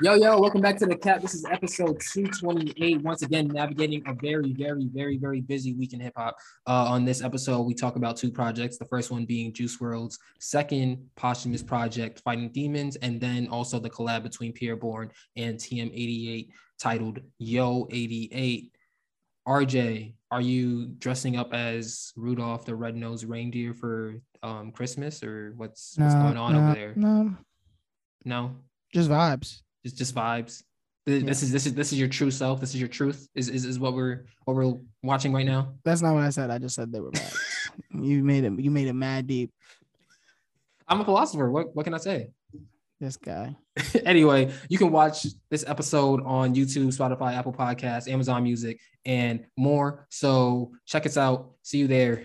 Yo, yo, welcome back to the cap. This is episode 228. Once again, navigating a very, very, very, very busy week in hip hop. Uh, on this episode, we talk about two projects. The first one being Juice WRLD's second posthumous project, Fighting Demons, and then also the collab between Pi'erre Bourne and TM88 titled Yo 88. RJ, are you dressing up as Rudolph the Red-Nosed Reindeer for um, Christmas or what's, what's going on no, over there? No, No? just vibes. It's just vibes. Th- This is this is this is your true self. This is your truth. Is is, is what we're what we're watching right now. That's not what I said. I just said they were vibes. you made it. You made it mad deep. I'm a philosopher. What what can I say? This guy. anyway, you can watch this episode on YouTube, Spotify, Apple Podcasts, Amazon Music, and more. So check us out. See you there.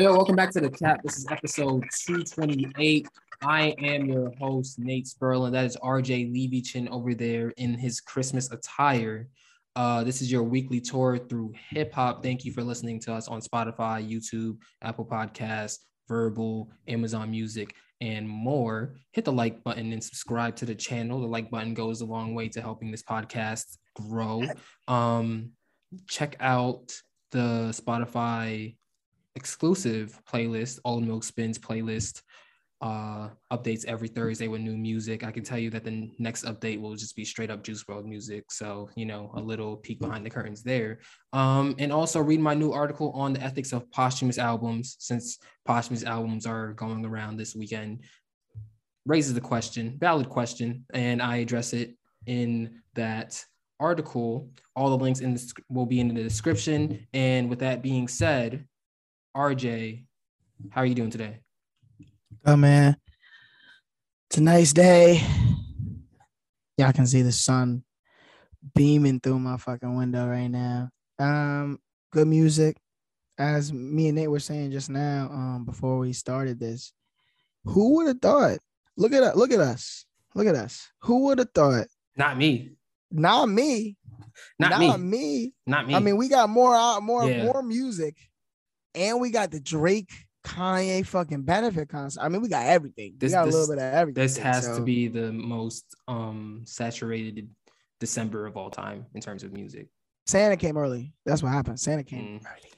Yo, welcome back to the cap. This is episode 228. I am your host, Nate Sperlin. That is RJ Levichin over there in his Christmas attire. Uh, this is your weekly tour through hip hop. Thank you for listening to us on Spotify, YouTube, Apple Podcasts, Verbal, Amazon Music, and more. Hit the like button and subscribe to the channel. The like button goes a long way to helping this podcast grow. Um, check out the Spotify exclusive playlist, OldMilk Spins playlist. Uh, updates every Thursday with new music. I can tell you that the next update will just be straight up Juice WRLD music. So, you know, a little peek behind the curtains there. Um, and also read my new article on the ethics of posthumous albums, since posthumous albums are going around this weekend. Raises the question, valid question, and I address it in that article. All the links in this will be in the description. And with that being said, RJ, how are you doing today? Oh man, it's a nice day. Y'all can see the sun beaming through my fucking window right now. Um, good music. As me and Nate were saying just now, um, before we started this, who would have thought? Look at look at us. Look at us. Who would have thought? Not me. Not me. Not, Not me. me. Not me. I mean, we got more out, more, Yeah. more music, and we got the Drake Kanye fucking benefit concert. I mean, we got everything. This- we got this- a little bit of everything. this has to be the most um saturated December of all time in terms of music. Santa came early. That's what happened. Santa came Mm. early.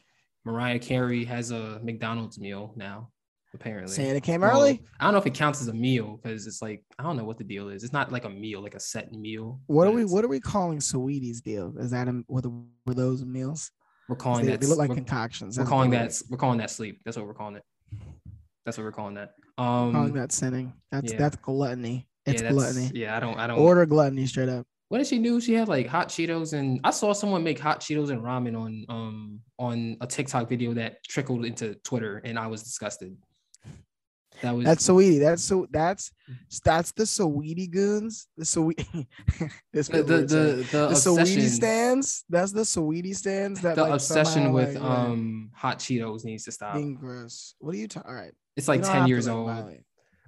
Mariah Carey has a McDonald's meal now, apparently. Santa came Well, early. I don't know if it counts as a meal because it's like I don't know what the deal is. It's not like a meal, like a set meal. What are we? What are we calling Saweetie's deal? Is that a, were, the, were those meals? We're calling They, that? they look like concoctions. we're calling that. We're calling that sleep. That's what we're calling it. That's what we're calling that. Um, calling that sinning. That's yeah. that's gluttony. It's yeah, that's- gluttony. Yeah, I don't. I don't. Order gluttony straight up. What did she do? She had like hot Cheetos, and I saw someone make hot Cheetos and ramen on um on a TikTok video that trickled into Twitter, and I was disgusted. That was That's Saweetie. That's so. That's that's the Saweetie goons. The Sweet. this the the the, the, the Saweetie stands. That's the Saweetie stands. That The like, obsession with like, um hot Cheetos needs to stop. being gross. What are you talking? All right, It's like ten years old. violate.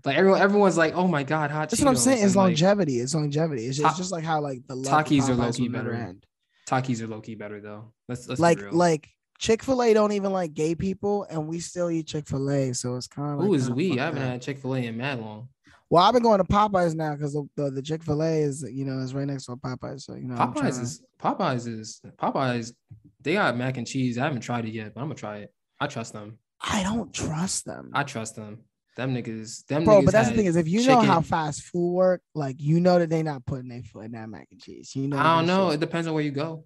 Like everyone, everyone's like, "Oh my god, hot That's Cheetos!" what I'm saying. It's and, like, longevity. It's longevity. It's just, Ta- just like how like the Takis are low-key better. end. Takis are low key better though. Let's let's Like like Chick Fil A don't even like gay people, and we still eat Chick Fil A. So it's kind of like who is we? I haven't had Chick Fil A in mad long. Well, I've been going to Popeyes now because the, the, the Chick Fil A is you know is right next to a Popeyes. So you know Popeyes is Popeyes is Popeyes. They got mac and cheese. I haven't tried it yet, but I'm gonna try it. I trust them. I don't trust them, I trust them. Them niggas. Them bro. niggas But that's the thing is, if you know how fast food work, like you know that they not putting their foot in that mac and cheese. You know, I don't know. shit- It depends on where you go.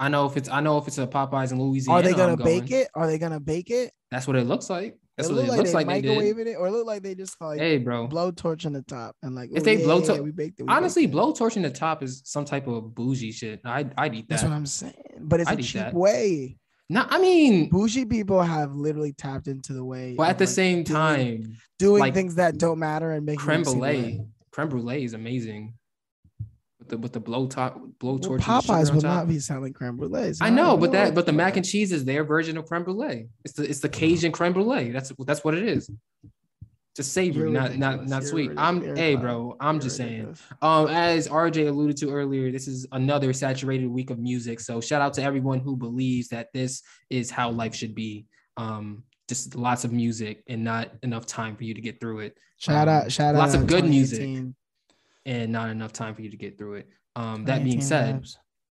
I know if it's I know if it's a Popeyes in Louisiana. Are they gonna bake it? Are they gonna bake it? That's what it looks like. That's it what look it like looks like microwaving it, or it look like they just like Hey, bro. blow torch on the top and like If "Oh, they yeah, blow yeah, it. we Honestly, baked it." blow torching the top is some type of bougie shit. I'd I'd eat that. That's what I'm saying. But it's I'd a cheap that. way. No, I mean, Bougie people have literally tapped into the way. but at the like, same doing- time, doing like, things that don't matter and making creme brulee. creme brulee is amazing. With the with the blow top blow torch. Popeyes will not be selling creme brulee. so I know, but that but the mac and cheese is their version of creme brulee. It's the it's the Cajun creme brulee. That's that's what it is. Just savory, You're not not not sweet. I'm You're hey bro, I'm You're just saying. Um, as RJ alluded to earlier, this is another saturated week of music. So shout out to everyone who believes that this is how life should be. Um, just lots of music and not enough time for you to get through it. Shout Um, out, shout out. lots of good music. 2018. and not enough time for you to get through it. Um, that being said,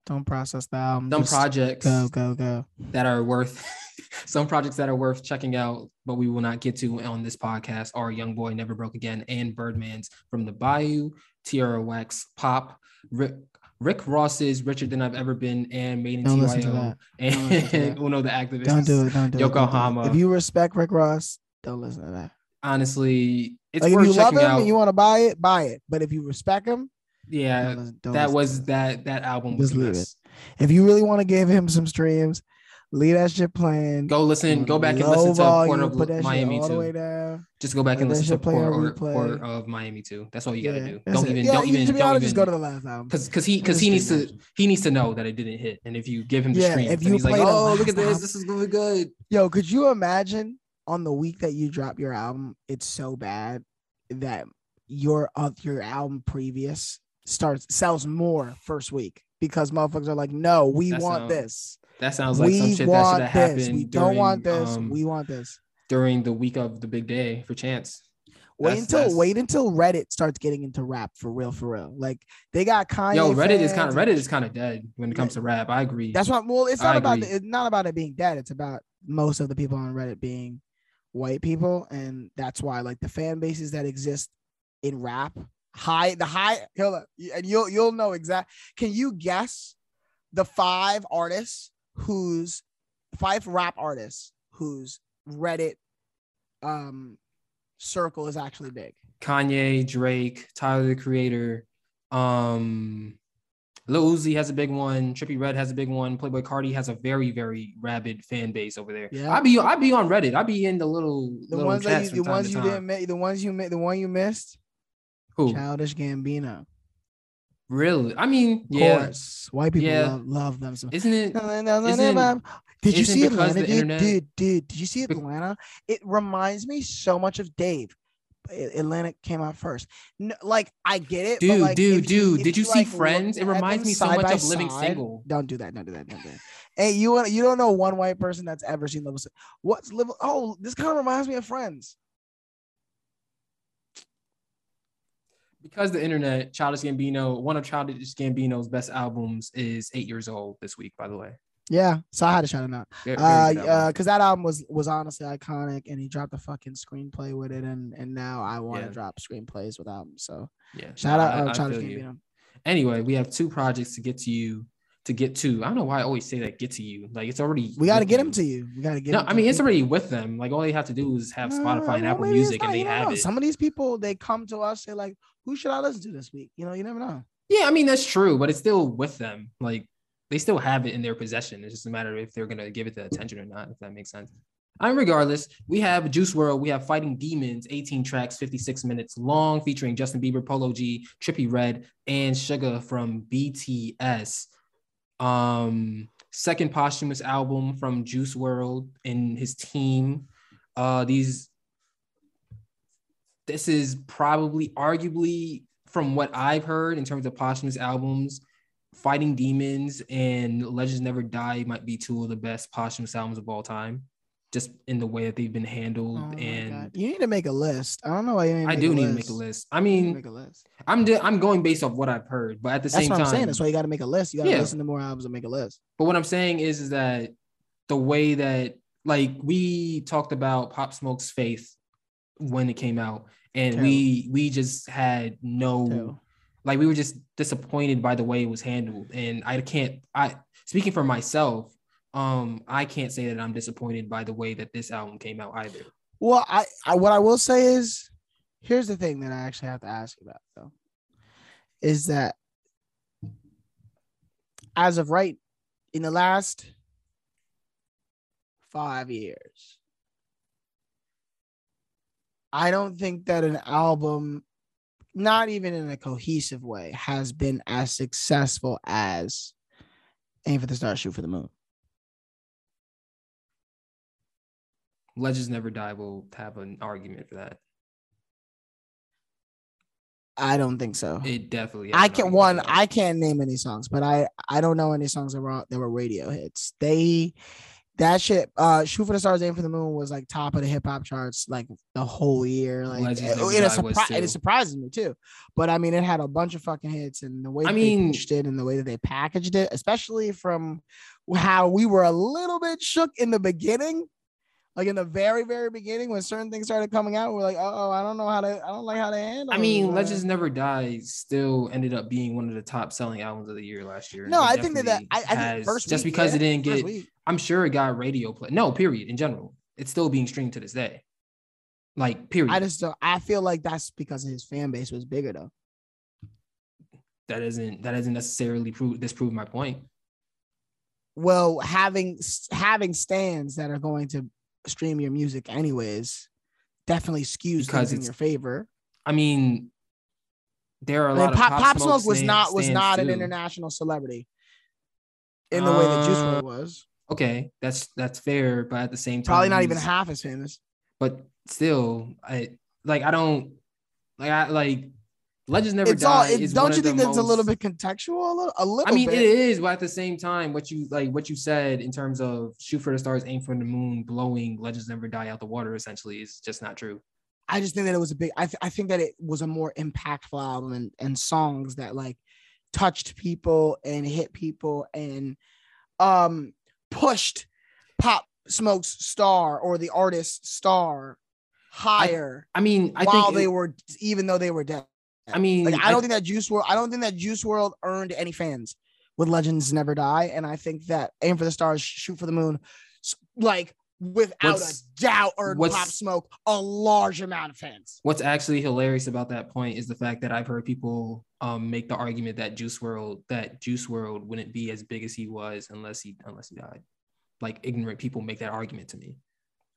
don't process the album. some just projects Go, go, go. that are worth some projects that are worth checking out, but we will not get to on this podcast are Young Boy Never Broke Again and Birdman's From the Bayou, Wax Pop, Rick, Rick Ross's Richer Than I've Ever Been, and Made in Don't TYO, that. Don't listen to and. Uno the Activist. Don't do it. Don't do it. don't do it. Yokohama. If you respect Rick Ross, don't listen to that. Honestly, it's like if you love him out. and you want to buy it, buy it. But if you respect him, yeah, don't don't that was it. that that album was Just leave best. If you really want to give him some streams, leave that shit playing. Go listen, go back and listen to volume, Port put that of Miami all the way too. Just go back and listen to shit play Port, or, of Miami too. That's all you gotta Yeah, do. Don't it. even, Yeah, don't you- even, To be don't honest, even, just go to the last album. because because he because he needs to he needs to know that it didn't hit, and if you give him the Yeah, streams, if you he's like, play oh look at this, this is really good. Yo, could you imagine on the week that you drop your album, it's so bad that your uh, your album previous starts sells more first week because motherfuckers are like, no, we That want sound- this. That sounds like some we shit that should want have happened. We during, don't want this. um, we want this. during the week of the big day for Chance. Wait That's- until that's- wait until Reddit starts getting into rap for real, for real. Like they got Kanye. Yo, Reddit is kind of Reddit is kind of dead when it comes to rap. I agree. That's what. Well, it's I not about the, it's not about it being dead. It's about most of the people on Reddit being white people, and that's why like the fan bases that exist in rap high the high and you'll you'll know exact. Can you guess the five artists whose five rap artists whose Reddit um circle is actually big? Kanye, Drake, Tyler the Creator, um, Lil Uzi has a big one. Trippie Redd has a big one. Playboi Carti has a very very rabid fan base over there. Yeah. I be I be on Reddit. I'd be in the little The little ones that you, the ones you didn't make the ones you made the one you missed. Who Childish Gambino. really? I mean, Of yeah. course, white people Yeah. love, love them. So. Isn't it? Did you see Atlanta, the dude? internet- Dude, dude, did you see Atlanta? It reminds me so much of Dave. A- Atlanta came out first. No, like I get it, but Dude, like, dude, you- dude, did you see like, Friends? It reminds me so much of Living Single. Don't do that. Don't do that. Don't do that. Hey, you want you don't know one white person that's ever seen Living. Single. What's Living? Oh, this kind of reminds me of Friends. Because the internet, Childish Gambino, one of Childish Gambino's best albums is eight years old this week, by the way. Yeah, so I had to shout him out. Very Uh, good uh, because that album was was honestly iconic, and he dropped a fucking screenplay with it, and and now I want to Yeah. drop screenplays with albums. So yeah. shout out, I- uh, I Childish. Gambino. Anyway, we have two projects to get to you to get to. I don't know why I always say that get to you. Like it's already We got to get them to you. We got to get. No, I mean it's already with them. Like all they have to do is have No, Spotify and Apple Music not, and they have know. it. Some of these people they come to us, say like, "Who should I listen to this week?" You know, you never know. Yeah, I mean that's true, but it's still with them. Like they still have it in their possession. It's just a matter of if they're gonna give it the attention or not, if that makes sense. And regardless, we have Juice WRLD, we have Fighting Demons, 18 tracks, 56 minutes long, featuring Justin Bieber, Polo G, Trippie Redd, and Suga from BTS. Um, second posthumous album from Juice WRLD and his team. Uh, these this is probably arguably from what I've heard in terms of posthumous albums, Fighting Demons and Legends Never Die might be two of the best posthumous albums of all time, just in the way that they've been handled. Oh and you need to make a list. I don't know why I do a need to make a list. I You need to mean, make a list. I'm di- I'm going based off what I've heard, but at the That's same what time, I'm saying. That's why you got to make a list. You got to Yeah. listen to more albums and make a list. But what I'm saying is, is that the way that like we talked about Pop Smoke's Faith when it came out, and we we just had no Terrible. Like we were just disappointed by the way it was handled. And I can't I speaking for myself, um, I can't say that I'm disappointed by the way that this album came out either. Well, I, I what I will say is, here's the thing that I actually have to ask about though, is that as of right in the last five years, I don't think that an album not even in a cohesive way, has been as successful as Aim for the Star, Shoot for the Moon. Legends Never Die will have an argument for that. I don't think so. It definitely. I can't one. I can't name any songs, but I I don't know any songs that were that were radio hits. They that shit. Uh, Shoot for the Stars, Aim for the Moon was like top of the hip hop charts like the whole year. Like it, it, surpri- it surprises me too. But I mean, it had a bunch of fucking hits, and the way I mean, they it and the way that they packaged it, especially from how we were a little bit shook in the beginning like in the very very beginning when certain things started coming out we're like oh i don't know how to i don't like how to handle i mean legends never die still ended up being one of the top selling albums of the year last year. No i think that, that I, I think first just week, because yeah, it didn't get i'm sure it got radio play no period in general. It's still being streamed to this day. Like period. I just don't i feel like that's because his fan base was bigger though. That isn't that doesn't necessarily prove disprove my point. Well having having stands that are going to stream your music anyways definitely skews because in your favor. I mean, there are a I mean, lot Pop, of Pop, Smoke, was not was not too. an international celebrity in the way that Juice WRLD uh, was. Okay, that's that's fair, but at the same time, probably not even half as famous. But still, I like I don't like I like Legends never it's die. All, it, don't you think that's most, a little bit contextual? A little, a little I mean, bit. it is, but at the same time, what you like, what you said in terms of shoot for the stars, aim for the moon, blowing Legends never die out the water, essentially, is just not true. I just think that it was a big. I, th- I think that it was a more impactful album and, and songs that like touched people and hit people and um pushed Pop Smoke's star or the artist's star higher. I, I mean, I while think they it, were even though they were dead. I mean, like, I don't I, think that Juice WRLD. I don't think that Juice WRLD earned any fans with Legends Never Die, and I think that Aim for the Stars, Shoot for the Moon, like without a doubt earned Pop Smoke a large amount of fans. What's actually hilarious about that point is the fact that I've heard people um, make the argument that Juice WRLD that Juice WRLD wouldn't be as big as he was unless he unless he died. Like ignorant people make that argument to me.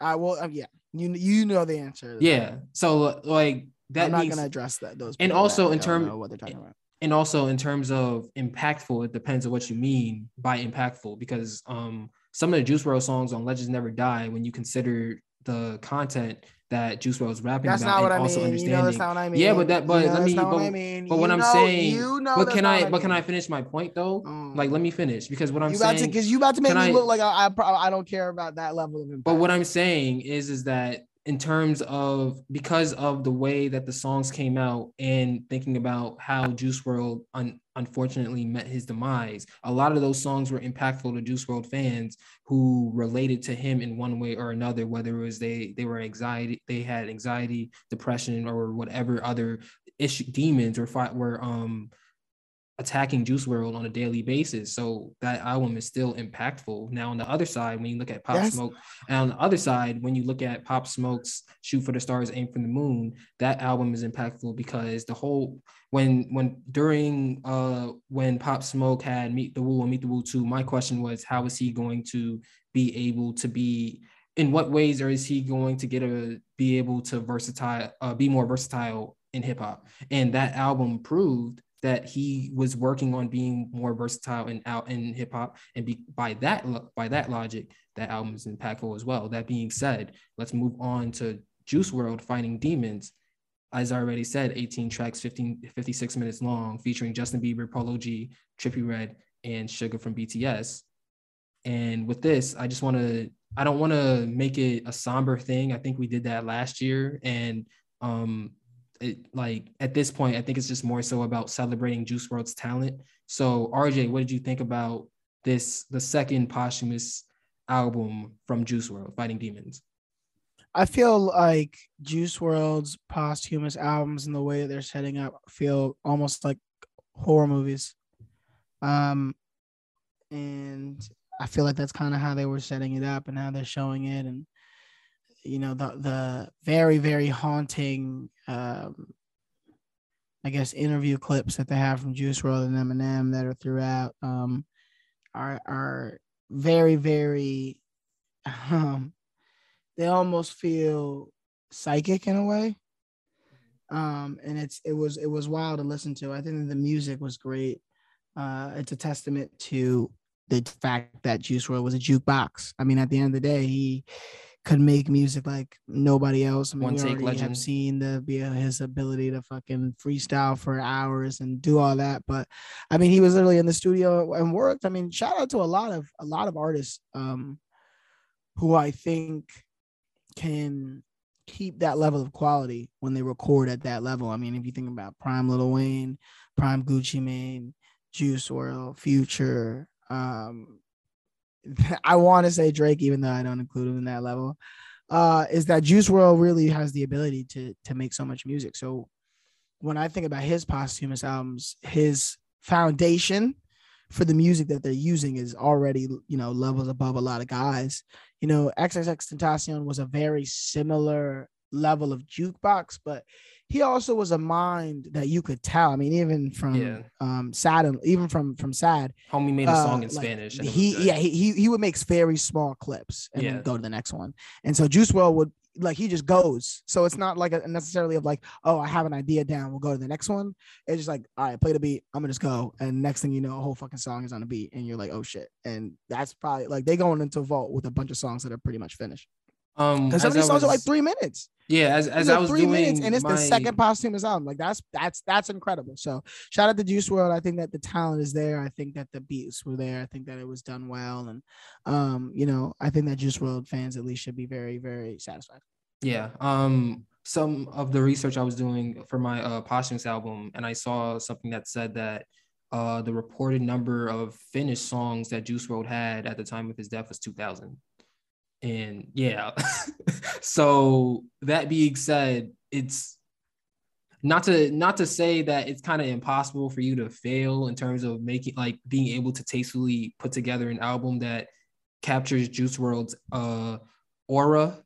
I uh, will. Uh, yeah, you you know the answer. Yeah. So like that I'm not gonna address that. Those and also in terms what they're talking about. And also in terms of impactful, it depends on what you mean by impactful. Because um, some of the Juice WRLD songs on Legends Never Die, when you consider the content that Juice WRLD was rapping that's about, and I also mean. understanding. You know, that's not what I mean. Yeah, but that, but you know, let me. But, what, I mean. but what I'm saying, you know, but can I, but can I finish my point though? Um, like, let me finish because what I'm you saying, because you about to make me I, look like I, I, I don't care about that level of impact. But what I'm saying is, is that in terms of because of the way that the songs came out and thinking about how Juice WRLD un- unfortunately met his demise, a lot of those songs were impactful to Juice WRLD fans who related to him in one way or another, whether it was they they were anxiety, they had anxiety, depression, or whatever other issue demons or fight were um attacking Juice WRLD on a daily basis. So that album is still impactful. Now on the other side, when you look at Pop yes. Smoke, and on the other side, when you look at Pop Smoke's Shoot for the Stars, Aim for the Moon, that album is impactful because the whole when when during uh when Pop Smoke had Meet the Woo and Meet the Woo 2, my question was how is he going to be able to be in what ways or is he going to get a be able to versatile uh, be more versatile in hip hop? And that album proved that he was working on being more versatile and out in hip hop, and be, by that by that logic, that album is impactful as well. That being said, let's move on to Juice WRLD Fighting Demons. As I already said, 18 tracks, 15, 56 minutes long, featuring Justin Bieber, Polo G, Trippie Redd, and Suga from BTS. And with this, I just want to, I don't want to make it a somber thing. I think we did that last year. And um, it, like at this point, I think it's just more so about celebrating Juice WRLD's talent. So, RJ, what did you think about this, the second posthumous album from Juice WRLD, Fighting Demons? I feel like Juice WRLD's posthumous albums and the way that they're setting up feel almost like horror movies. Um, and I feel like that's kind of how they were setting it up and how they're showing it. And you know the the very very haunting um I guess interview clips that they have from Juice WRLD and Eminem that are throughout um are are very very um they almost feel psychic in a way Um, and it's it was it was wild to listen to. I think the music was great. Uh, it's a testament to the fact that Juice WRLD was a jukebox. I mean, at the end of the day, he could make music like nobody else. I mean, One we take already legend. have seen the be his ability to fucking freestyle for hours and do all that. But I mean, he was literally in the studio and worked. I mean, shout out to a lot of a lot of artists um, who I think can keep that level of quality when they record at that level. I mean, if you think about Prime Little Wayne, Prime Gucci Mane, Juice WRLD, Future, um, I want to say Drake, even though I don't include him in that level, uh, is that Juice WRLD really has the ability to to make so much music. So when I think about his posthumous albums, his foundation for the music that they're using is already you know levels above a lot of guys. You know, XXX Tentacion was a very similar level of jukebox, but he also was a mind that you could tell. I mean, even from Yeah. um sad and even from from sad, Homie made a uh, song in like, Spanish. and He yeah he, he he would make very small clips and Yeah. then go to the next one. And so Juice WRLD would like he just goes. So it's not like a necessarily of like oh I have an idea down. We'll go to the next one. It's just like all right, play the beat. I'm gonna just go. And next thing you know, a whole fucking song is on the beat, and you're like oh shit. And that's probably like they going into a vault with a bunch of songs that are pretty much finished. Um, Because some of these songs are like three minutes. Yeah, as, as I was three doing minutes, and it's my, the second posthumous album. Like that's that's that's incredible. So shout out to Juice WRLD. I think that the talent is there. I think that the beats were there. I think that it was done well, and um, you know, I think that Juice WRLD fans at least should be very very satisfied. Yeah. Um, some of the research I was doing for my uh, posthumous album, and I saw something that said that uh, the reported number of finished songs that Juice WRLD had at the time of his death was 2,000. And yeah, so that being said, it's not to not to say that it's kind of impossible for you to fail in terms of making like being able to tastefully put together an album that captures Juice WRLD's uh aura.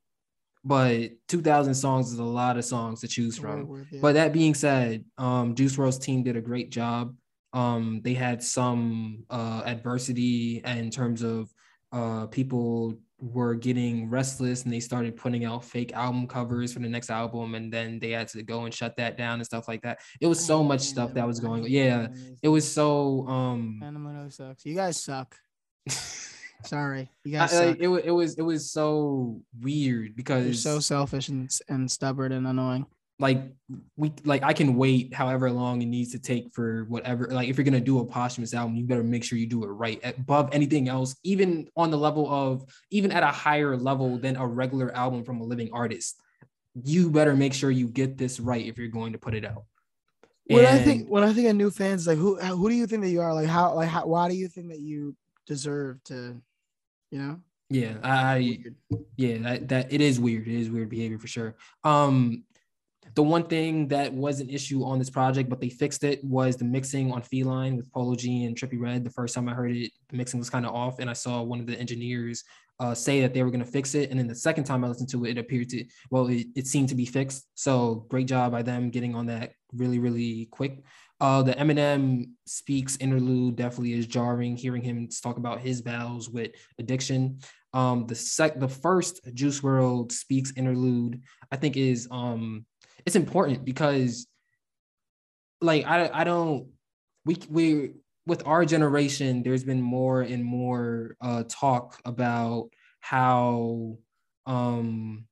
But 2000 songs is a lot of songs to choose from. but that being said um juice WRLD's team did a great job. Um they had some uh adversity in terms of uh people were getting restless and they started putting out fake album covers for the next album and then they had to go and shut that down and stuff like that it was so much stuff that was going on yeah it was so um Phantom sucks. You guys suck. Sorry, you I- guys like, suck. it, it was it was so weird because You're because so selfish and and stubborn and annoying. Like we like I can wait however long it needs to take for whatever like if you're gonna do a posthumous album you better make sure you do it right above anything else even on the level of even at a higher level than a regular album from a living artist. You better make sure you get this right if you're going to put it out. When I think when I think of new fans, like who who do you think that you are? Like how like how, why do you think that you deserve to, you know? yeah I yeah that, that it is weird. It is weird behavior for sure. Um the one thing that was an issue on this project but they fixed it was the mixing on feline with polo g and trippie redd the first time i heard it the mixing was kind of off and i saw one of the engineers uh, say that they were going to fix it and then the second time i listened to it it appeared to well it, it seemed to be fixed so great job by them getting on that really really quick uh, the Eminem speaks interlude definitely is jarring. Hearing him talk about his battles with addiction. Um, the sec, the first Juice WRLD speaks interlude, I think is um, it's important because, like, I I don't we we with our generation, there's been more and more uh talk about how um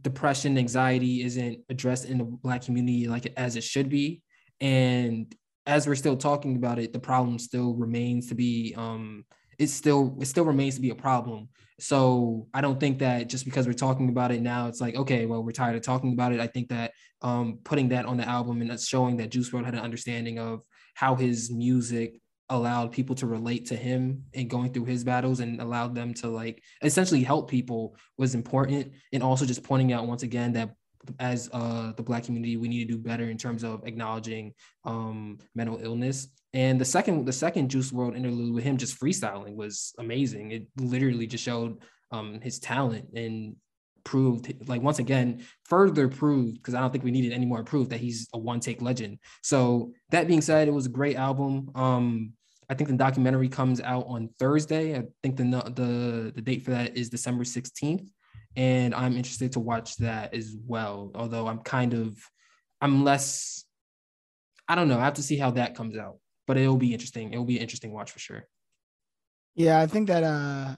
depression anxiety isn't addressed in the black community like as it should be. And as we're still talking about it the problem still remains to be um it still it still remains to be a problem. So i don't think that just because we're talking about it now it's like okay well we're tired of talking about it. I think that um putting that on the album and showing that juice WRLD had an understanding of how his music allowed people to relate to him and going through his battles and allowed them to like essentially help people was important. And also just pointing out once again that as uh, the black community we need to do better in terms of acknowledging um, mental illness and the second the second juice WRLD interlude with him just freestyling was amazing it literally just showed um, his talent and proved like once again further proved because i don't think we needed any more proof that he's a one take legend so that being said it was a great album um I think the documentary comes out on Thursday. I think the the the date for that is December 16th. and I'm interested to watch that as well. Although I'm kind of, I'm less, I don't know. I have to see how that comes out, but it'll be interesting. It'll be an interesting watch for sure. Yeah, I think that uh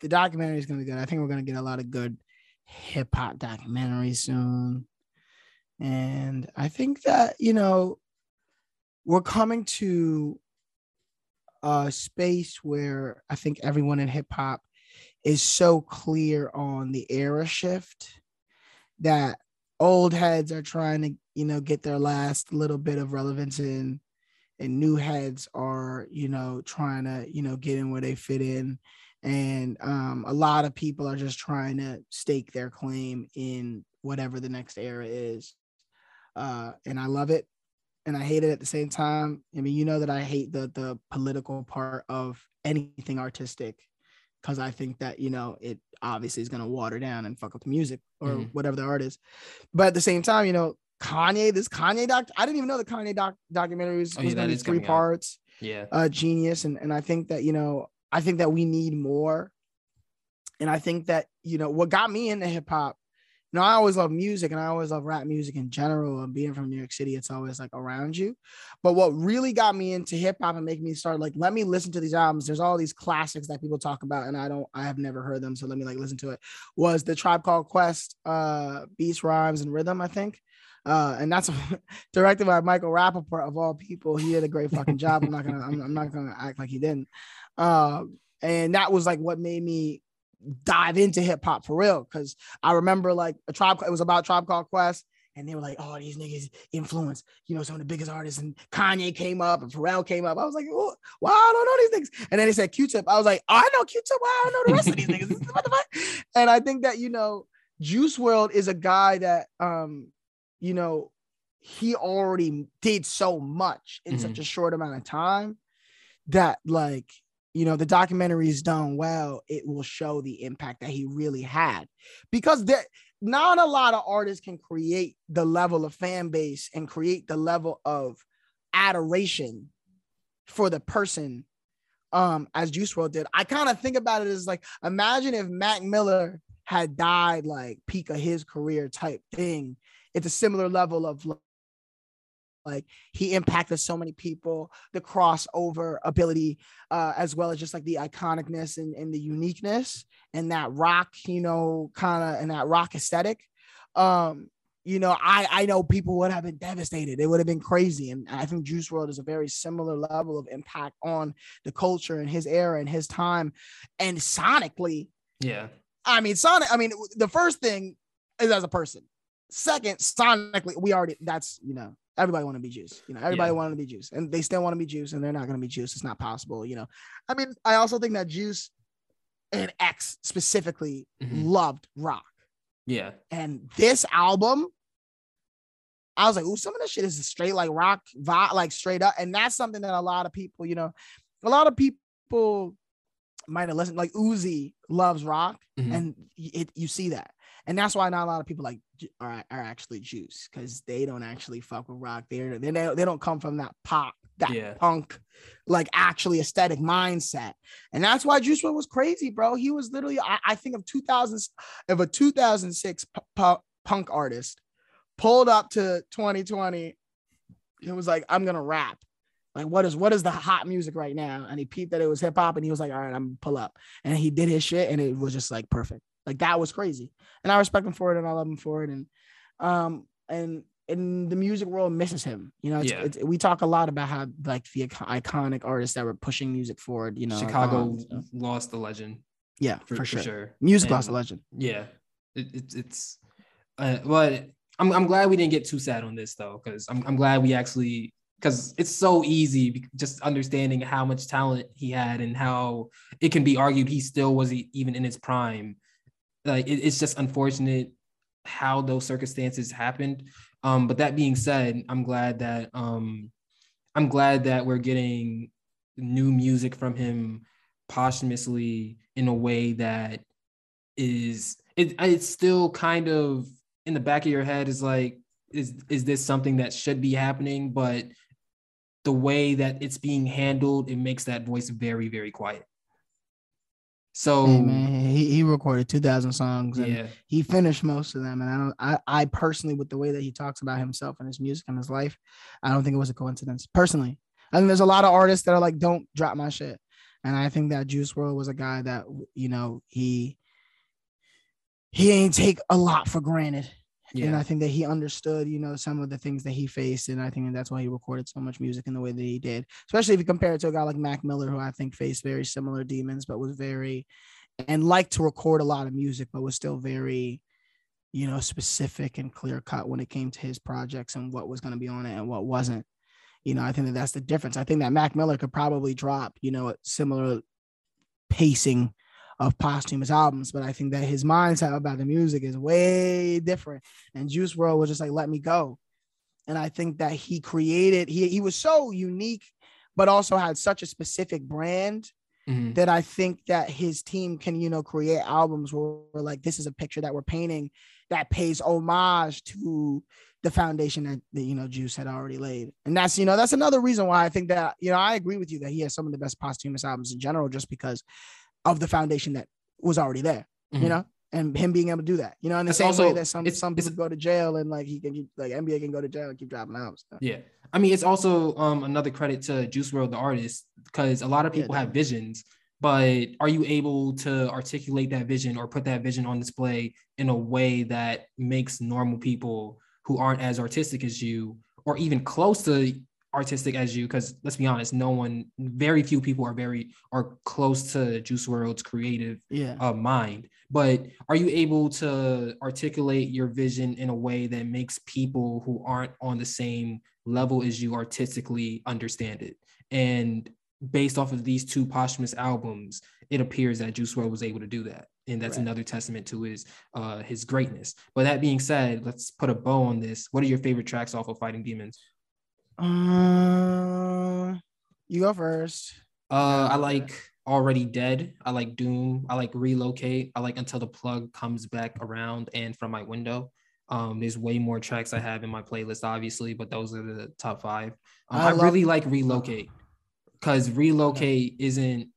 the documentary is gonna be good. I think we're gonna get a lot of good hip hop documentaries soon. And I think that, you know, we're coming to a space where I think everyone in hip hop is so clear on the era shift that old heads are trying to, you know, get their last little bit of relevance in and new heads are, you know, trying to, you know, get in where they fit in. And um, a lot of people are just trying to stake their claim in whatever the next era is. Uh, and I love it and I hate it at the same time. I mean, you know that I hate the the political part of anything artistic because I think that you know it obviously is going to water down and fuck up the music or mm-hmm. whatever the art is. But at the same time, you know, Kanye, this Kanye doc, I didn't even know the Kanye doc documentary was, oh, yeah, going to be three parts. Out. Yeah, uh, genius, and and I think that you know I think that we need more, and I think that you know what got me into hip hop you know, I always love music and I always love rap music in general. And being from New York City, it's always like around you. But what really got me into hip hop and making me start like, let me listen to these albums. There's all these classics that people talk about, and I don't, I have never heard them. So let me like listen to it. Was the Tribe Called Quest, uh, Beats, Rhymes, and Rhythm, I think. Uh, and that's directed by Michael Rapaport of all people. He did a great fucking job. I'm not gonna, I'm, I'm not gonna act like he didn't. Uh, and that was like what made me dive into hip hop for real. Cause I remember like a tribe, it was about Tribe Called Quest. And they were like, oh, these niggas influence, you know, some of the biggest artists. And Kanye came up and Pharrell came up. I was like, oh, wow, I don't know these things. And then they said Q-Tip. I was like, oh, I know Q-Tip. Wow, I don't know the rest of these niggas. what the fuck? And I think that, you know, Juice WRLD is a guy that, um, you know, he already did so much in mm-hmm. such a short amount of time that like you know the documentary is done well it will show the impact that he really had because there not a lot of artists can create the level of fan base and create the level of adoration for the person um as Juice WRLD did. I kind of think about it as like imagine if Mac Miller had died like peak of his career type thing. It's a similar level of like he impacted so many people the crossover ability uh, as well as just like the iconicness and, and the uniqueness and that rock you know kind of and that rock aesthetic. Um you know i i know people would have been devastated. It would have been crazy. And i think juice WRLD is a very similar level of impact on the culture and his era and his time. And sonically yeah. I mean sonic i mean the first thing is as a person second sonically we already that's you know everybody want to be Juice. You know, everybody yeah. wanted to be Juice, and they still want to be Juice, and they're not going to be Juice. It's not possible. You know, I mean, I also think that Juice and X specifically mm-hmm. loved rock. Yeah, and this album, I was like, "Ooh, some of this shit is straight like rock, vibe, like straight up," and that's something that a lot of people, you know, a lot of people might have listened. Like Uzi loves rock, mm-hmm. and it, you see that and that's why not a lot of people like are, are actually juice because they don't actually fuck with rock. They're they they don't come from that pop that yeah. punk like actually aesthetic mindset. And that's why juice WRLD was crazy bro. He was literally i, I think of 2000 of a 2006 p- p- punk artist pulled up to 2020 it was like i'm gonna rap. Like what is what is the hot music right now? And he peeped that it was hip-hop and he was like all right i'm pull up. And he did his shit and it was just like perfect like that was crazy, and I respect him for it, and I love him for it, and um and and the music world misses him. You know, it's, yeah. it's, we talk a lot about how like the iconic artists that were pushing music forward. You know, Chicago um, lost the legend. Yeah, for, for, sure. for sure. Music and, lost the legend. Yeah, it, it, it's. Uh, but I'm I'm glad we didn't get too sad on this though, because I'm I'm glad we actually because it's so easy just understanding how much talent he had and how it can be argued he still was even in his prime like it, it's just unfortunate how those circumstances happened. Um, but that being said, I'm glad that um, I'm glad that we're getting new music from him posthumously in a way that is it, it's still kind of in the back of your head is like is is this something that should be happening but the way that it's being handled it makes that voice very very quiet So Hey, man, he, he recorded 2,000 songs and yeah, he finished most of them. And I don't, I, I personally, with the way that he talks about himself and his music and his life, I don't think it was a coincidence. Personally, I think there's a lot of artists that are like, don't drop my shit. And I think that Juice WRLD was a guy that, you know, he, he ain't take a lot for granted. And I think that he understood, you know, some of the things that he faced. And I think that's why he recorded so much music in the way that he did, especially if you compare it to a guy like Mac Miller, who I think faced very similar demons, but was very, and liked to record a lot of music, but was still very, you know, specific and clear cut when it came to his projects and what was going to be on it and what wasn't. You know, I think that that's the difference. I think that Mac Miller could probably drop, you know, a similar pacing of posthumous albums, but I think that his mindset about the music is way different. And Juice WRLD was just like, let me go. And I think that he created, he, he was so unique, but also had such a specific brand mhm, that I think that his team can, you know, create albums where we're like, this is a picture that we're painting that pays homage to the foundation that, that you know Juice had already laid. And that's, you know, that's another reason why I think that, you know, I agree with you that he has some of the best posthumous albums in general, just because of the foundation that was already there, mhm. you know, and him being able to do that, you know, in the It's same way also- that some some people go to jail and like he can keep, like NBA can go to jail and keep dropping albums. Yeah. I mean, it's also um another credit to Juice WRLD, the artist, because a lot of Yeah, people have visions, but are you able to articulate that vision or put that vision on display in a way that makes normal people who aren't as artistic as you or even close to artistic as you? Because let's be honest, no one, very few people are very are close to Juice WRLD's creative Yeah. uh, mind but are you able to articulate your vision in a way that makes people who aren't on the same level as you artistically understand it and based off of these two posthumous albums it appears that juice WRLD was able to do that and that's Right. another testament to his uh his greatness but that being said let's put a bow on this what are your favorite tracks off of fighting demons Um, you go first. Uh, I like Already Dead. I like Doom. I like Relocate. I like Until the Plug Comes Back Around and From My Window. Um, there's way more tracks I have in my playlist, obviously, but those are the top five. Um, I I, love- really like Relocate because Relocate isn't.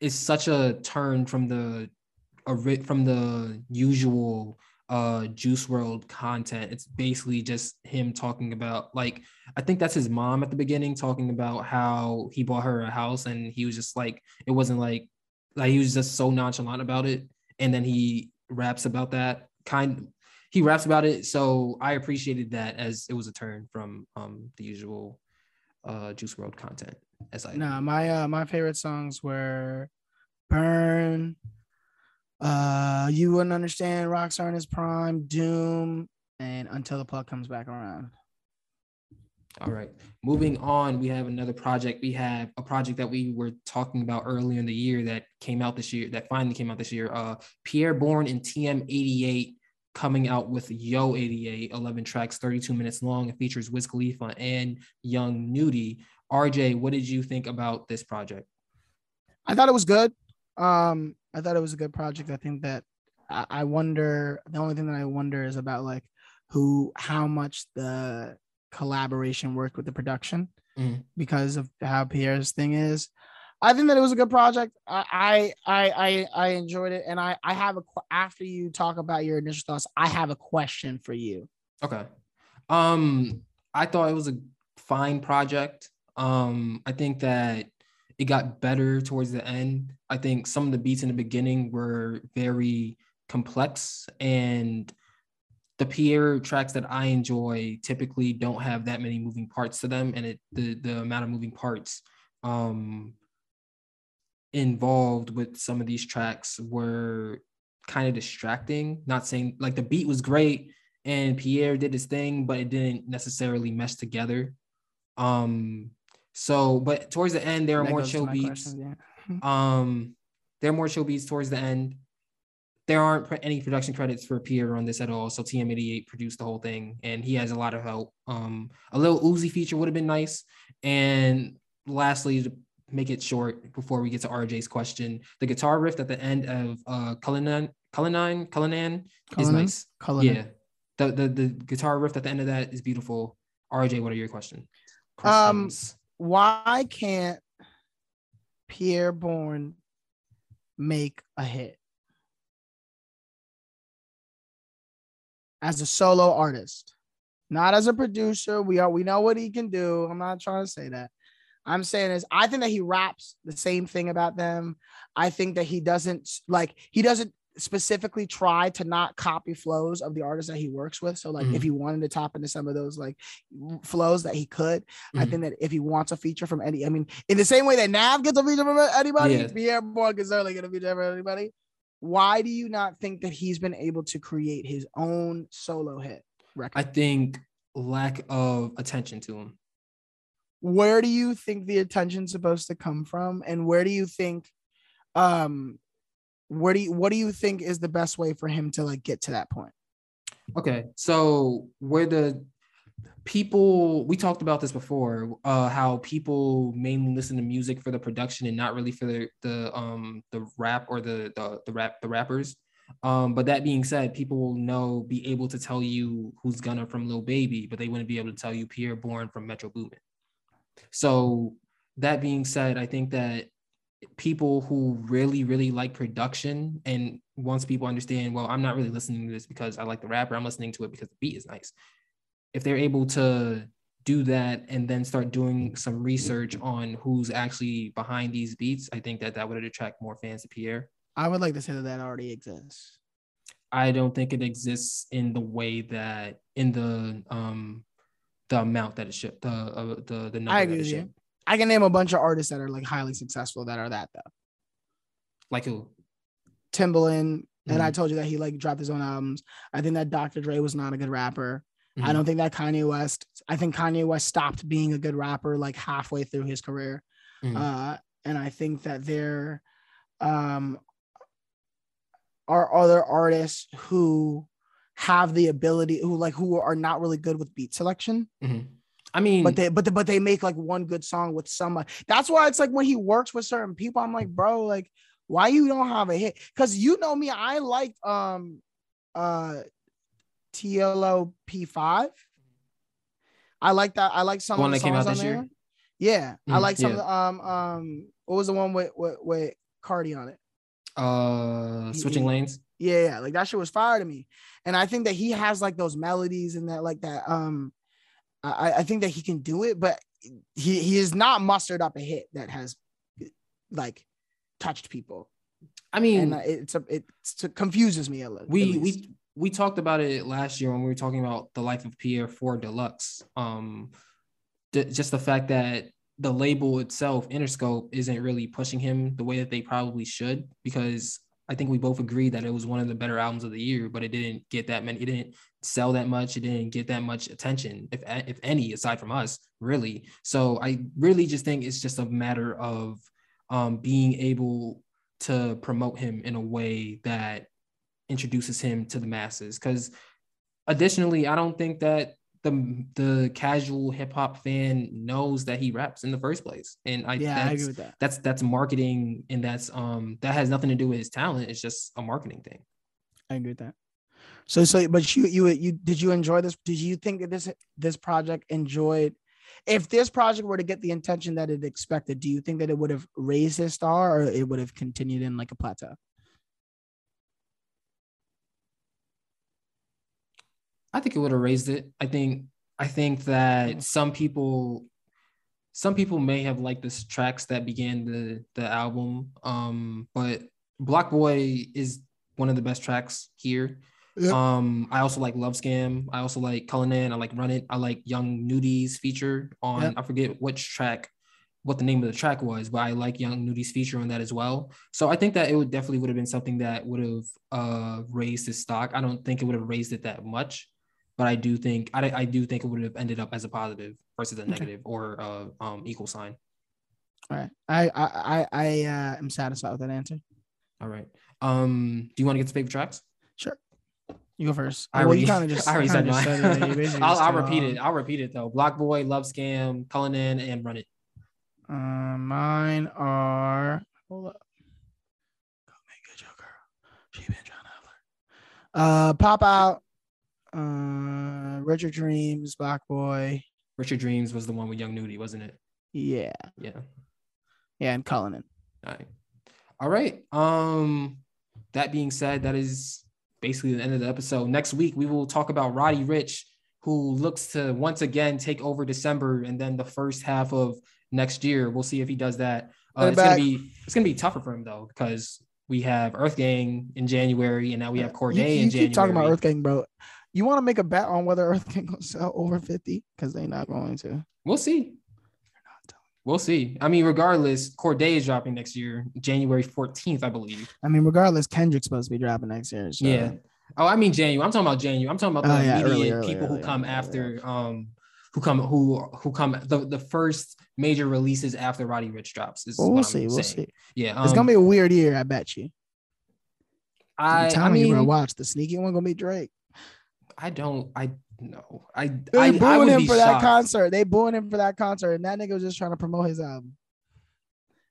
It's such a turn from the, from the usual uh Juice WRLD content. It's basically just him talking about like I think that's his mom at the beginning talking about how he bought her a house and he was just like it wasn't like like he was just so nonchalant about it and then he raps about that kind he raps about it so I appreciated that as it was a turn from um the usual uh Juice WRLD content as I No, my uh my favorite songs were Burn, uh You Wouldn't Understand, Rockstar in His Prime, Doom, and Until the Plug Comes Back Around. All right. Moving on, we have another project. We have a project that we were talking about earlier in the year that came out this year, that finally came out this year. Uh, Pi'erre Bourne and TM88 coming out with Yo 88, 11 tracks, 32 minutes long. It features Wiz Khalifa and Young Nudy. RJ, what did you think about this project? I thought it was good. Um, I thought it was a good project. I think that I, I wonder the only thing that I wonder is about like who how much the collaboration worked with the production Mhm. because of how Pi'erre's thing is. I think that it was a good project. I I I I, I enjoyed it, and I I have a after you talk about your initial thoughts, I have a question for you. Okay. Um, I thought it was a fine project. Um, I think that it got better towards the end. I think some of the beats in the beginning were very complex and the Pi'erre tracks that I enjoy typically don't have that many moving parts to them and it the the amount of moving parts um involved with some of these tracks were kind of distracting. Not saying like the beat was great and Pi'erre did his thing, but it didn't necessarily mesh together. Um, so but towards the end, there are That more chill beats. yeah. Um, there are more chill beats towards the end. There aren't any production credits for Pi'erre on this at all. So TM88 produced the whole thing, and he has a lot of help. Um, a little Uzi feature would have been nice. And lastly, to make it short before we get to RJ's question, the guitar riff at the end of uh Cullinan, Cullinan, Cullinan is nice. Cullinan. Yeah, the, the the guitar riff at the end of that is beautiful. RJ, what are your question? Um, questions? Why can't Pi'erre Bourne make a hit as a solo artist, not as a producer. We are we know what he can do. I'm not trying to say that. I'm saying is I think that he raps the same thing about them. I think that he doesn't like he doesn't specifically try to not copy flows of the artists that he works with. So like Mhm. if he wanted to tap into some of those like flows that he could, I Mhm. think that if he wants a feature from any, I mean, in the same way that Nav gets a feature from anybody, Yeah. Pi'erre Bourne is certainly get a feature from anybody. Why do you not think that he's been able to create his own solo hit record? I think lack of attention to him. where do you think the attention's supposed to come from and where do you think um where do you what do you think is the best way for him to like get to that point Okay, so where the people we talked about this before, uh, how people mainly listen to music for the production and not really for the the um the rap or the the the rap the rappers. Um, but that being said, people will know be able to tell you who's Gunna from Lil Baby, but they wouldn't be able to tell you Pi'erre Bourne from Metro Boomin. So that being said, I think that people who really really like production. And once people understand well i'm not really listening to this because i like the rapper i'm listening to it because the beat is nice. If they're able to do that and then start doing some research on who's actually behind these beats i think that that would attract more fans to Pi'erre. I would like to say that that already exists. I don't think it exists in the way that in the um the amount that it should the uh, the the number i that agree it with you. shipped. I can name a bunch of artists that are like highly successful that are that though like who timbaland and i Mhm. told you that he like dropped his own albums i think that dr dre was not a good rapper I Mhm. don't think that Kanye West. I think Kanye West stopped being a good rapper like halfway through his career, Mhm. uh, and I think that there um, are other artists who have the ability, who like who are not really good with beat selection, Mhm. I mean but they but they, but they make like one good song with somebody. That's why it's like when he works with certain people, I'm like, bro, like why you don't have a hit? Because you know me, I like um uh TLO P5. I like that. I like some one of the that came out songs on this year? there. Yeah, I Mm, like some yeah. of the um um what was the one with with, with Cardi on it? uh switching he- lanes Yeah, yeah, like that shit was fire to me. And I think that he has like those melodies and that like that. Um I, I think that he can do it, but he he has not mustered up a hit that has like touched people. i mean And uh, it's a, it confuses me a little. we we we talked about it last year when we were talking about the life of Pi'erre for Deluxe. Um, th- just the fact that the label itself, Interscope, isn't really pushing him the way that they probably should, because I think we both agree that it was one of the better albums of the year, but it didn't get that many. It didn't sell that much. It didn't get that much attention, if if any, aside from us, really. So I really just think it's just a matter of um, being able to promote him in a way that introduces him to the masses because additionally i don't think that the the casual hip-hop fan knows that he raps in the first place and i yeah, I that's, agree with that. that's that's marketing and that's um that has nothing to do with his talent it's just a marketing thing I agree with that. So so but you you you did you enjoy this? Did you think that this this project enjoyed if this project were to get the intention that it expected, do you think that it would have raised his star or it would have continued in like a plateau? I think it would have raised it. I think I think that some people some people may have liked the tracks that began the the album. Um, but Block Boy is one of the best tracks here. Yep. Um, I also like Love Scam. I also like Cullinan. I like Run It. I like Young Nudy's feature on Yep. I forget which track, what the name of the track was, but I like Young Nudy's feature on that as well. So I think that it would definitely would have been something that would have uh raised his stock. I don't think it would have raised it that much, but I do think I, I do think it would have ended up as a positive versus a Okay. negative or uh um equal sign. All right. I I I, I uh, am satisfied with that answer. All right. Um, do you want to get to favorite tracks? Sure. You go first. I well, already, you kind of just. I already said just said. I'll, I'll repeat it. I'll repeat it though. Block Boy, Love Scam, Cullinan, and Run It. Uh, mine are. Hold up. Go make your girl. She been trying to flirt. Uh, pop out. Uh, Richard Dreams, Black Boy. Richard Dreams was the one with Young Nudy, wasn't it? Yeah, Yeah. yeah, and Cullinan. All right. All right. Um, that being said, that is basically the end of the episode. Next week we will talk about Roddy Ricch, who looks to once again take over December and then the first half of next year. We'll see if he does that. Uh, it's gonna be it's gonna be tougher for him though because we have EarthGang in January and now we have Cordae you, you in January. keep talking about Earth Gang, bro. You want to make a bet on whether EarthGang will sell over 50? Because they're not going to. We'll see. We'll see. I mean, regardless, Cordae is dropping next year, January 14th, I believe. I mean, regardless, Kendrick's supposed to be dropping next year. So. Yeah. Oh, I mean January. I'm talking about January. I'm talking about the oh, yeah, immediate early, people early, who come early, after um who come who who come the, the first major releases after Roddy Ricch drops. Well, we'll see. We'll see. Yeah. Um, it's gonna be a weird year, I bet you. I'm telling I mean, you, bro, watch the sneaky one gonna be Drake. I don't. I no. I they I, booing I him for shocked. that concert. They booing him for that concert, and that nigga was just trying to promote his album.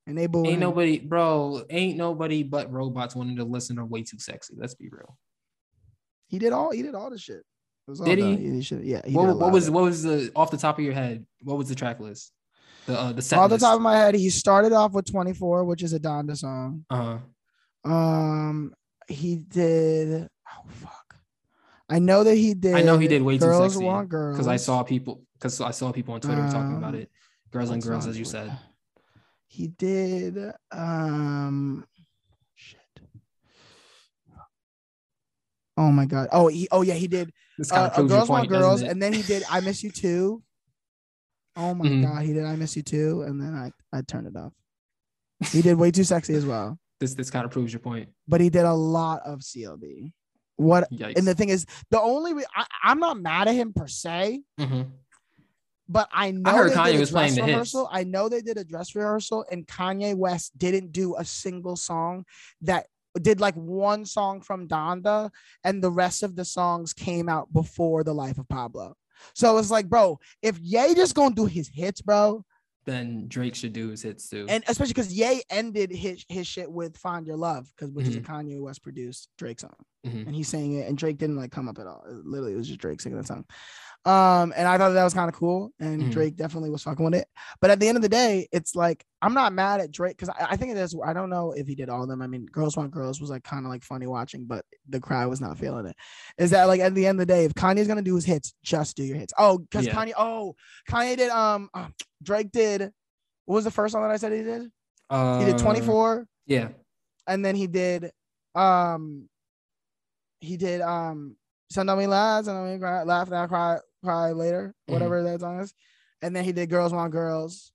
And they booing. Ain't him. nobody, bro. Ain't nobody but robots wanting to listen to "Way Too Sexy." Let's be real. He did all. He did all the shit. did he? he yeah. He what, what was what was the off the top of your head? What was the track list? The uh, the set off list? the top of my head, he started off with 24, which is a Donda song. Uh huh. Um, he did. Oh fuck. I know that he did. I know he did way girls too sexy. Want girls because I saw people because I saw people on Twitter um, talking about um, it. Girls and girls, as you said. He did. Um, shit. Oh my god. Oh, he. Oh yeah, he did. This kind uh, of girls point, want girls, and then he did. I miss you too. Oh my mm-hmm. god, he did. I miss you too, and then I I turned it off. He did way too sexy as well. This this kind of proves your point. But he did a lot of CLB. What Yikes. and the thing is, the only re- I, am not mad at him per se, mm-hmm. but I know I heard Kanye was playing the rehearsal. hits. I know they did a dress rehearsal, and Kanye West didn't do a single song that did like one song from Donda, and the rest of the songs came out before the life of Pablo. So it's like, bro, if Ye just gonna do his hits, bro, then Drake should do his hits too. And especially because Ye ended his his shit with "Find Your Love" because which mm-hmm. is a. Kanye West produced Drake song, mm-hmm. and he's saying it, and Drake didn't like come up at all. It literally, it was just Drake singing the song. Um, and I thought that was kind of cool, and mm-hmm. Drake definitely was fucking with it. But at the end of the day, it's like I'm not mad at Drake because I, I, think it is. I don't know if he did all of them. I mean, Girls Want Girls was like kind of like funny watching, but the crowd was not feeling it. Is that like at the end of the day, if Kanye's gonna do his hits, just do your hits. Oh, because yeah. Kanye. Oh, Kanye did. Um, uh, Drake did what was the first song that I said he did? Uh, he did 24. Yeah. And then he did um he did um Send on Me Lies and I cry, laugh now cry cry later, mm-hmm. whatever that song is. And then he did Girls Want Girls.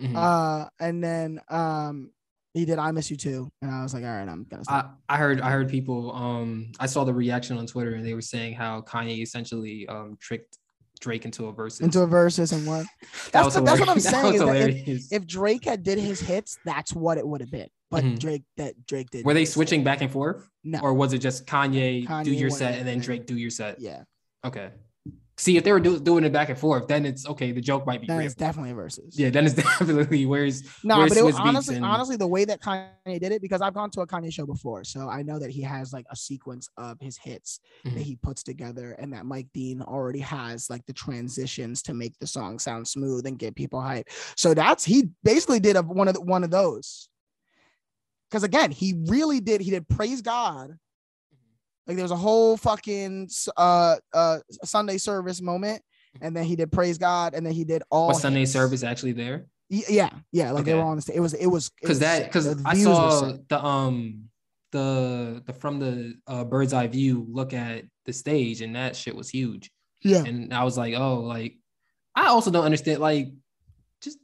Mm-hmm. Uh and then um he did I Miss You Too. And I was like, all right, I'm gonna stop. I, I heard I heard people um I saw the reaction on Twitter and they were saying how Kanye essentially um tricked Drake into a verse. Into a verses and what? That's, that the, that's what I'm saying. If, if, Drake had did his hits, that's what it would have been. But mm-hmm. Drake that Drake did. Were they switching hits. back and forth? No. Or was it just Kanye, Kanye do your set and then Drake do your set? Yeah. Okay. See, if they were do, doing it back and forth, then it's okay. The joke might be. Then real. it's definitely verses. Yeah, then it's definitely where's. No, but it was honestly, and... honestly, the way that Kanye did it, because I've gone to a Kanye show before, so I know that he has like a sequence of his hits mm-hmm. that he puts together, and that Mike Dean already has like the transitions to make the song sound smooth and get people hype. So that's he basically did a, one of the, one of those. Because again, he really did. He did praise God like there was a whole fucking uh uh Sunday service moment, and then he did praise God, and then he did all. Was Sunday service actually there? Yeah, yeah, like okay. they were on the stage. It was it was because that because I saw the um the the from the uh, bird's eye view look at the stage, and that shit was huge. Yeah, and I was like, oh, like I also don't understand like just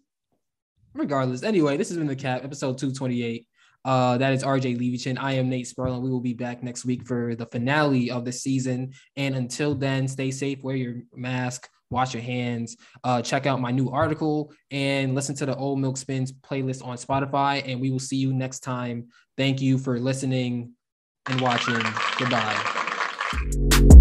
regardless. Anyway, this has been the cap episode two twenty eight. Uh, that is RJ Levichin. I am Nate Sperlin. We will be back next week for the finale of the season. And until then, stay safe, wear your mask, wash your hands, uh, check out my new article, and listen to the OldMilk Spins playlist on Spotify. And we will see you next time. Thank you for listening and watching. Goodbye.